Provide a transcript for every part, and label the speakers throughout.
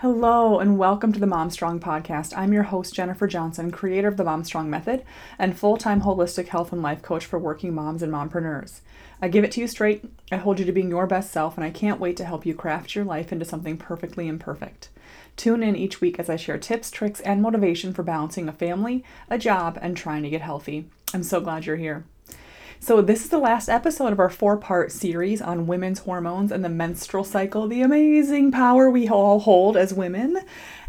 Speaker 1: Hello, and welcome to the Mom Strong podcast. I'm your host, Jennifer Johnson, creator of the Mom Strong Method and full time holistic health and life coach for working moms and mompreneurs. I give it to you straight, I hold you to being your best self, and I can't wait to help you craft your life into something perfectly imperfect. Tune in each week as I share tips, tricks, and motivation for balancing a family, a job, and trying to get healthy. I'm so glad you're here. So, this is the last episode of our four part series on women's hormones and the menstrual cycle, the amazing power we all hold as women.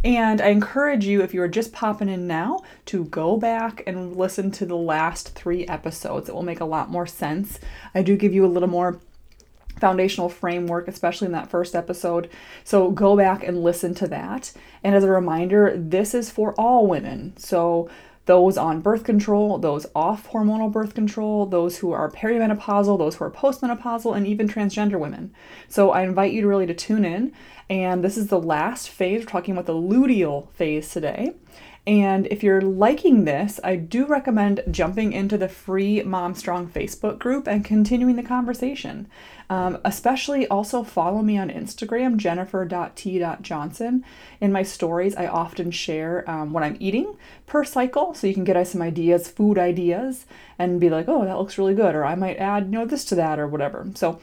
Speaker 1: And I encourage you, if you are just popping in now, to go back and listen to the last three episodes. It will make a lot more sense. I do give you a little more foundational framework, especially in that first episode. So go back and listen to that. And as a reminder, this is for all women. So those on birth control, those off hormonal birth control, those who are perimenopausal, those who are postmenopausal, and even transgender women. So I invite you to really to tune in. And this is the last phase. We're talking about the luteal phase today. And if you're liking this, I do recommend jumping into the free Mom Strong Facebook group and continuing the conversation. Um, especially also follow me on Instagram, jennifer.t.johnson. In my stories, I often share um, what I'm eating per cycle so you can get us some ideas, food ideas, and be like, oh, that looks really good, or I might add, you know, this to that, or whatever. So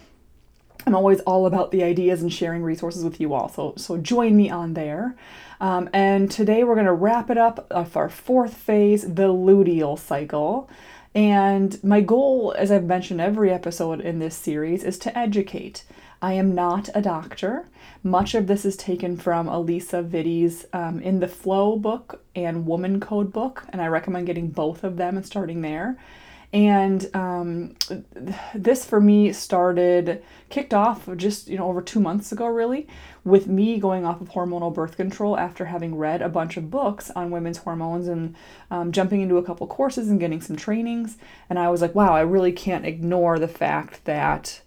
Speaker 1: I'm always all about the ideas and sharing resources with you all. So, so join me on there. Um, and today we're going to wrap it up of our fourth phase, the luteal cycle. And my goal, as I've mentioned every episode in this series, is to educate. I am not a doctor. Much of this is taken from Alisa Vitti's um, In the Flow book and Woman Code book, and I recommend getting both of them and starting there. And um, this for me started, kicked off just, you know, over two months ago, really, with me going off of hormonal birth control after having read a bunch of books on women's hormones and um, jumping into a couple courses and getting some trainings. And I was like, wow, I really can't ignore the fact that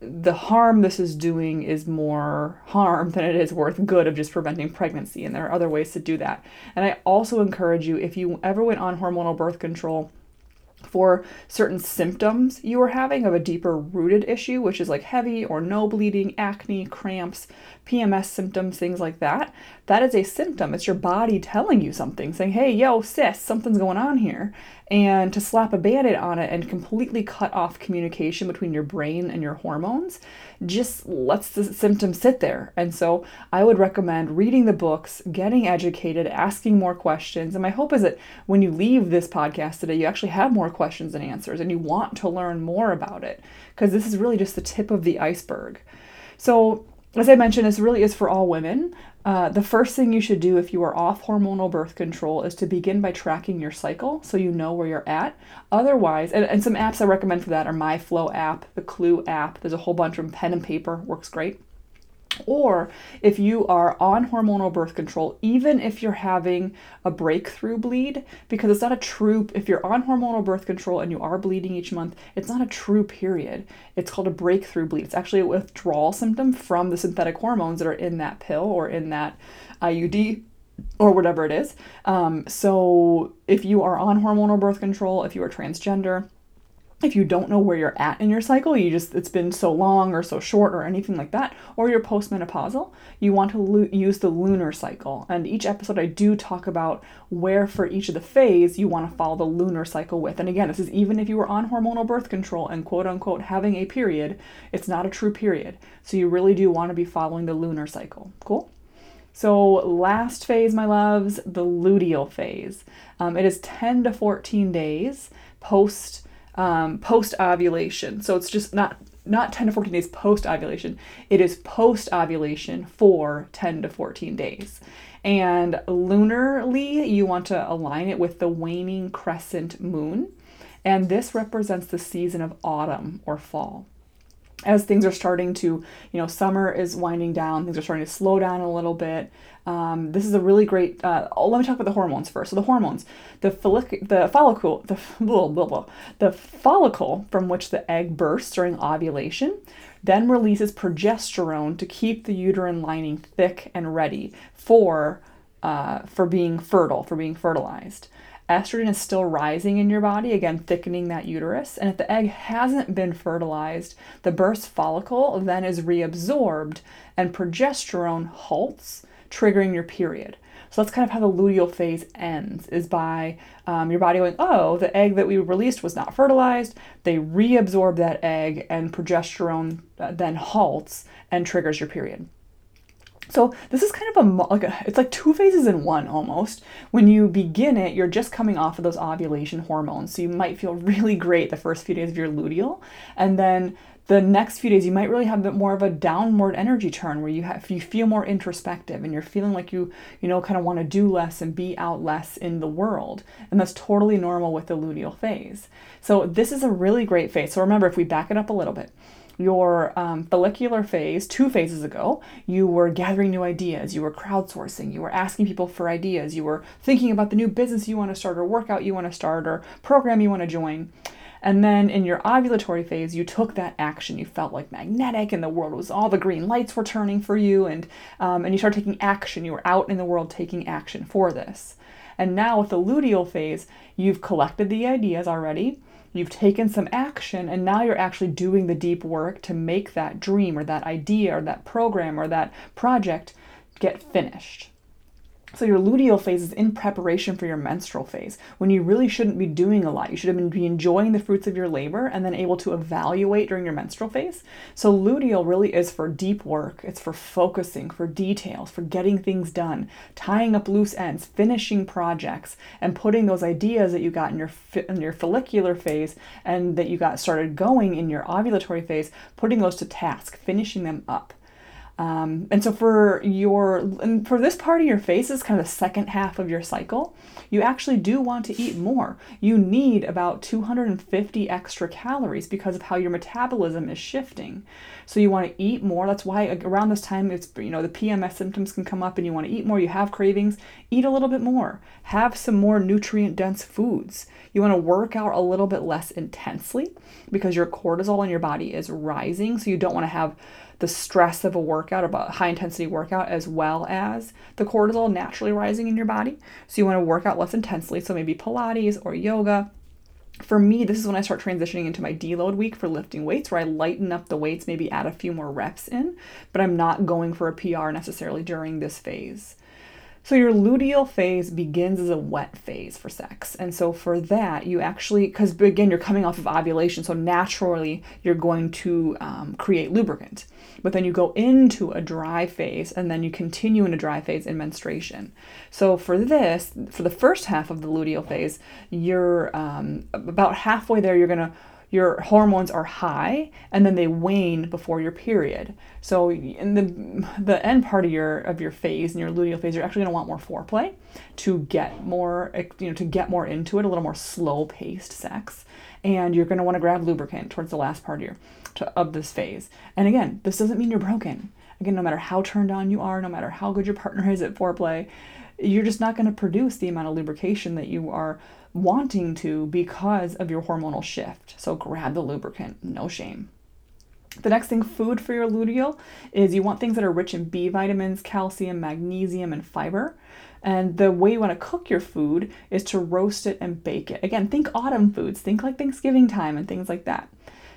Speaker 1: the harm this is doing is more harm than it is worth good of just preventing pregnancy. And there are other ways to do that. And I also encourage you, if you ever went on hormonal birth control, for certain symptoms you are having of a deeper rooted issue, which is like heavy or no bleeding, acne, cramps, PMS symptoms, things like that. That is a symptom. It's your body telling you something, saying, hey, yo, sis, something's going on here and to slap a band-aid on it and completely cut off communication between your brain and your hormones just lets the symptoms sit there and so i would recommend reading the books getting educated asking more questions and my hope is that when you leave this podcast today you actually have more questions and answers and you want to learn more about it because this is really just the tip of the iceberg so as I mentioned, this really is for all women. Uh, the first thing you should do if you are off hormonal birth control is to begin by tracking your cycle so you know where you're at. Otherwise, and, and some apps I recommend for that are MyFlo app, the Clue app. There's a whole bunch of pen and paper, works great. Or if you are on hormonal birth control, even if you're having a breakthrough bleed, because it's not a true, if you're on hormonal birth control and you are bleeding each month, it's not a true period. It's called a breakthrough bleed. It's actually a withdrawal symptom from the synthetic hormones that are in that pill or in that IUD or whatever it is. Um, so if you are on hormonal birth control, if you are transgender, if you don't know where you're at in your cycle, you just it's been so long or so short or anything like that, or you're postmenopausal, you want to lo- use the lunar cycle. And each episode I do talk about where for each of the phase you want to follow the lunar cycle with. And again, this is even if you were on hormonal birth control and quote unquote having a period, it's not a true period. So you really do want to be following the lunar cycle. Cool? So, last phase, my loves, the luteal phase. Um, it is 10 to 14 days post um, post ovulation. So it's just not not 10 to 14 days post ovulation. It is post ovulation for 10 to 14 days. And lunarly, you want to align it with the waning crescent moon. And this represents the season of autumn or fall as things are starting to, you know, summer is winding down, things are starting to slow down a little bit. Um, this is a really great. Uh, oh, let me talk about the hormones first. So the hormones, the follic- the follicle, the blah, blah, blah, the follicle from which the egg bursts during ovulation, then releases progesterone to keep the uterine lining thick and ready for uh, for being fertile, for being fertilized estrogen is still rising in your body, again, thickening that uterus. And if the egg hasn't been fertilized, the burst follicle then is reabsorbed and progesterone halts triggering your period. So that's kind of how the luteal phase ends, is by um, your body going, oh, the egg that we released was not fertilized. They reabsorb that egg, and progesterone uh, then halts and triggers your period. So this is kind of a like a, it's like two phases in one almost. When you begin it, you're just coming off of those ovulation hormones, so you might feel really great the first few days of your luteal, and then the next few days you might really have a bit more of a downward energy turn where you have you feel more introspective and you're feeling like you you know kind of want to do less and be out less in the world and that's totally normal with the luteal phase so this is a really great phase so remember if we back it up a little bit your um, follicular phase two phases ago you were gathering new ideas you were crowdsourcing you were asking people for ideas you were thinking about the new business you want to start or workout you want to start or program you want to join and then in your ovulatory phase, you took that action. You felt like magnetic, and the world was all the green lights were turning for you, and um, and you started taking action. You were out in the world taking action for this. And now with the luteal phase, you've collected the ideas already. You've taken some action, and now you're actually doing the deep work to make that dream or that idea or that program or that project get finished. So your luteal phase is in preparation for your menstrual phase when you really shouldn't be doing a lot. You should have been be enjoying the fruits of your labor and then able to evaluate during your menstrual phase. So luteal really is for deep work. It's for focusing, for details, for getting things done, tying up loose ends, finishing projects, and putting those ideas that you got in your in your follicular phase and that you got started going in your ovulatory phase, putting those to task, finishing them up. Um, and so for your for this part of your face is kind of the second half of your cycle, you actually do want to eat more. You need about 250 extra calories because of how your metabolism is shifting. So you want to eat more. That's why around this time it's you know the PMS symptoms can come up and you want to eat more, you have cravings, eat a little bit more. Have some more nutrient dense foods. You want to work out a little bit less intensely because your cortisol in your body is rising, so you don't want to have the stress of a workout, of a high intensity workout, as well as the cortisol naturally rising in your body. So you want to work out less intensely. So maybe Pilates or yoga. For me, this is when I start transitioning into my deload week for lifting weights, where I lighten up the weights, maybe add a few more reps in, but I'm not going for a PR necessarily during this phase. So your luteal phase begins as a wet phase for sex. And so for that, you actually, because again, you're coming off of ovulation, so naturally you're going to um, create lubricant. But then you go into a dry phase and then you continue in a dry phase in menstruation. So for this, for the first half of the luteal phase, you're um, about halfway there, you're going to your hormones are high and then they wane before your period. So in the the end part of your of your phase in your luteal phase, you're actually going to want more foreplay to get more eh, you know to get more into it, a little more slow paced sex, and you're going to want to grab lubricant towards the last part of your to, of this phase. And again, this doesn't mean you're broken. Again, no matter how turned on you are, no matter how good your partner is at foreplay, you're just not going to produce the amount of lubrication that you are wanting to because of your hormonal shift. So grab the lubricant, no shame. The next thing, food for your luteal, is you want things that are rich in B vitamins, calcium, magnesium, and fiber. And the way you want to cook your food is to roast it and bake it. Again, think autumn foods, think like Thanksgiving time and things like that.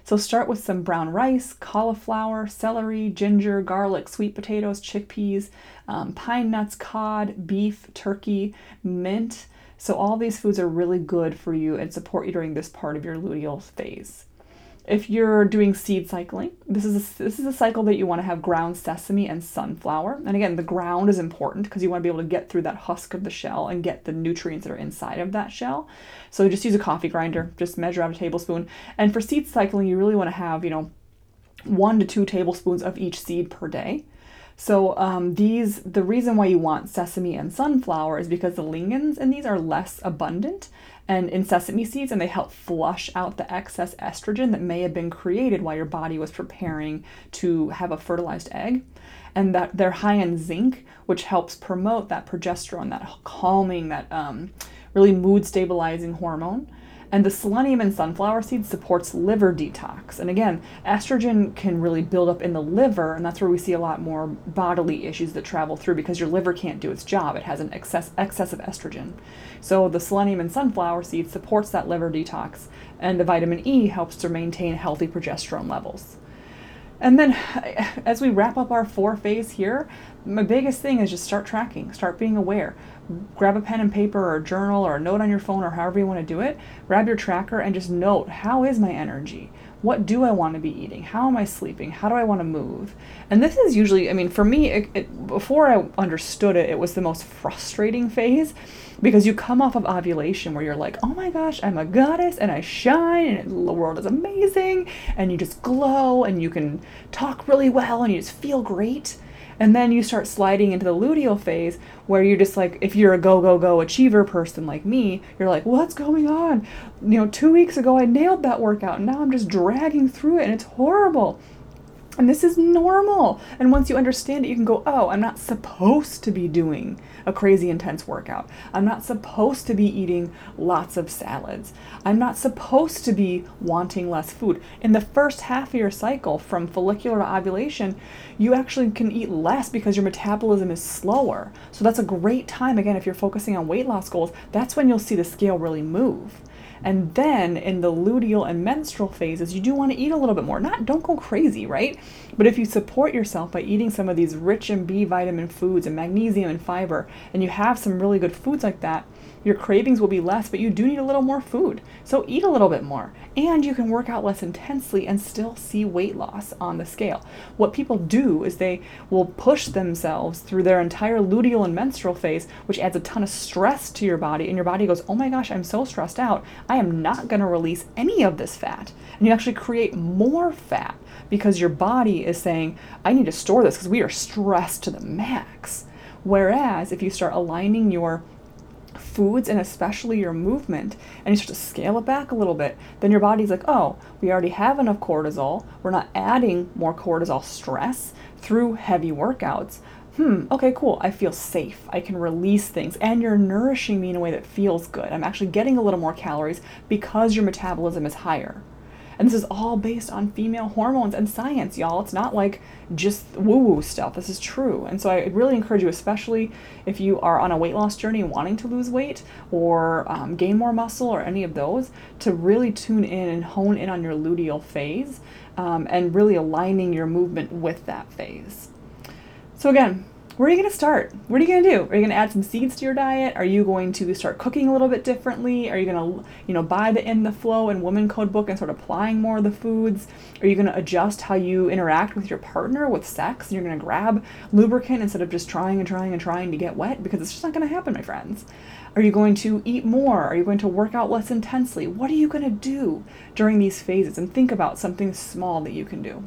Speaker 1: So start with some brown rice, cauliflower, celery, ginger, garlic, sweet potatoes, chickpeas, um, pine nuts, cod, beef, turkey, mint, so all these foods are really good for you and support you during this part of your luteal phase. If you're doing seed cycling, this is a, this is a cycle that you want to have ground sesame and sunflower. And again, the ground is important because you want to be able to get through that husk of the shell and get the nutrients that are inside of that shell. So just use a coffee grinder, just measure out a tablespoon. And for seed cycling, you really want to have, you know, one to two tablespoons of each seed per day. So um, these, the reason why you want sesame and sunflower is because the lignans in these are less abundant and in sesame seeds, and they help flush out the excess estrogen that may have been created while your body was preparing to have a fertilized egg. And that they're high in zinc, which helps promote that progesterone, that calming, that um, really mood stabilizing hormone. And the selenium in sunflower seeds supports liver detox. And again, estrogen can really build up in the liver, and that's where we see a lot more bodily issues that travel through because your liver can't do its job. It has an excess, excess of estrogen. So the selenium in sunflower seeds supports that liver detox, and the vitamin E helps to maintain healthy progesterone levels. And then, as we wrap up our four phase here, my biggest thing is just start tracking, start being aware. Grab a pen and paper or a journal or a note on your phone or however you want to do it. Grab your tracker and just note how is my energy? What do I want to be eating? How am I sleeping? How do I want to move? And this is usually, I mean, for me, it, it, before I understood it, it was the most frustrating phase because you come off of ovulation where you're like, oh my gosh, I'm a goddess and I shine and the world is amazing and you just glow and you can talk really well and you just feel great. And then you start sliding into the luteal phase where you're just like, if you're a go, go, go achiever person like me, you're like, what's going on? You know, two weeks ago I nailed that workout and now I'm just dragging through it and it's horrible. And this is normal. And once you understand it, you can go, oh, I'm not supposed to be doing a crazy intense workout. I'm not supposed to be eating lots of salads. I'm not supposed to be wanting less food. In the first half of your cycle, from follicular to ovulation, you actually can eat less because your metabolism is slower. So that's a great time, again, if you're focusing on weight loss goals, that's when you'll see the scale really move. And then in the luteal and menstrual phases, you do want to eat a little bit more. Not don't go crazy, right? But if you support yourself by eating some of these rich in B vitamin foods and magnesium and fiber, and you have some really good foods like that, your cravings will be less, but you do need a little more food. So eat a little bit more. And you can work out less intensely and still see weight loss on the scale. What people do is they will push themselves through their entire luteal and menstrual phase, which adds a ton of stress to your body. And your body goes, oh my gosh, I'm so stressed out. I am not going to release any of this fat. And you actually create more fat because your body is saying, I need to store this because we are stressed to the max. Whereas if you start aligning your foods and especially your movement and you start to scale it back a little bit, then your body's like, oh, we already have enough cortisol. We're not adding more cortisol stress through heavy workouts. Hmm, okay, cool. I feel safe. I can release things. And you're nourishing me in a way that feels good. I'm actually getting a little more calories because your metabolism is higher. And this is all based on female hormones and science, y'all. It's not like just woo woo stuff. This is true. And so I really encourage you, especially if you are on a weight loss journey wanting to lose weight or um, gain more muscle or any of those, to really tune in and hone in on your luteal phase um, and really aligning your movement with that phase. So, again, where are you going to start? What are you going to do? Are you going to add some seeds to your diet? Are you going to start cooking a little bit differently? Are you going to, you know, buy the In the Flow and Woman Code book and start applying more of the foods? Are you going to adjust how you interact with your partner with sex? And you're going to grab lubricant instead of just trying and trying and trying to get wet because it's just not going to happen, my friends. Are you going to eat more? Are you going to work out less intensely? What are you going to do during these phases? And think about something small that you can do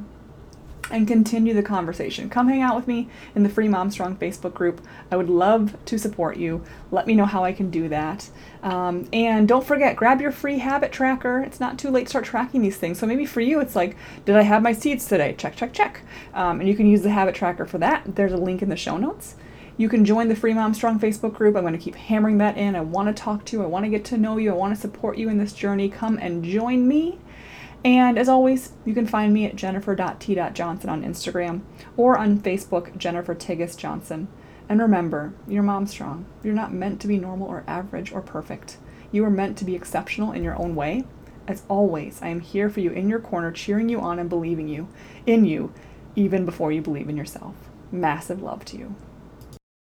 Speaker 1: and continue the conversation. Come hang out with me in the Free Mom Strong Facebook group. I would love to support you. Let me know how I can do that. Um, and don't forget, grab your free habit tracker. It's not too late to start tracking these things. So maybe for you, it's like, did I have my seeds today? Check, check, check. Um, and you can use the habit tracker for that. There's a link in the show notes. You can join the Free Mom Strong Facebook group. I'm going to keep hammering that in. I want to talk to you. I want to get to know you. I want to support you in this journey. Come and join me. And as always, you can find me at jennifer.t.johnson on Instagram or on Facebook, Jennifer Tigges Johnson. And remember, you're mom strong. You're not meant to be normal or average or perfect. You are meant to be exceptional in your own way. As always, I am here for you in your corner, cheering you on and believing you in you, even before you believe in yourself. Massive love to you.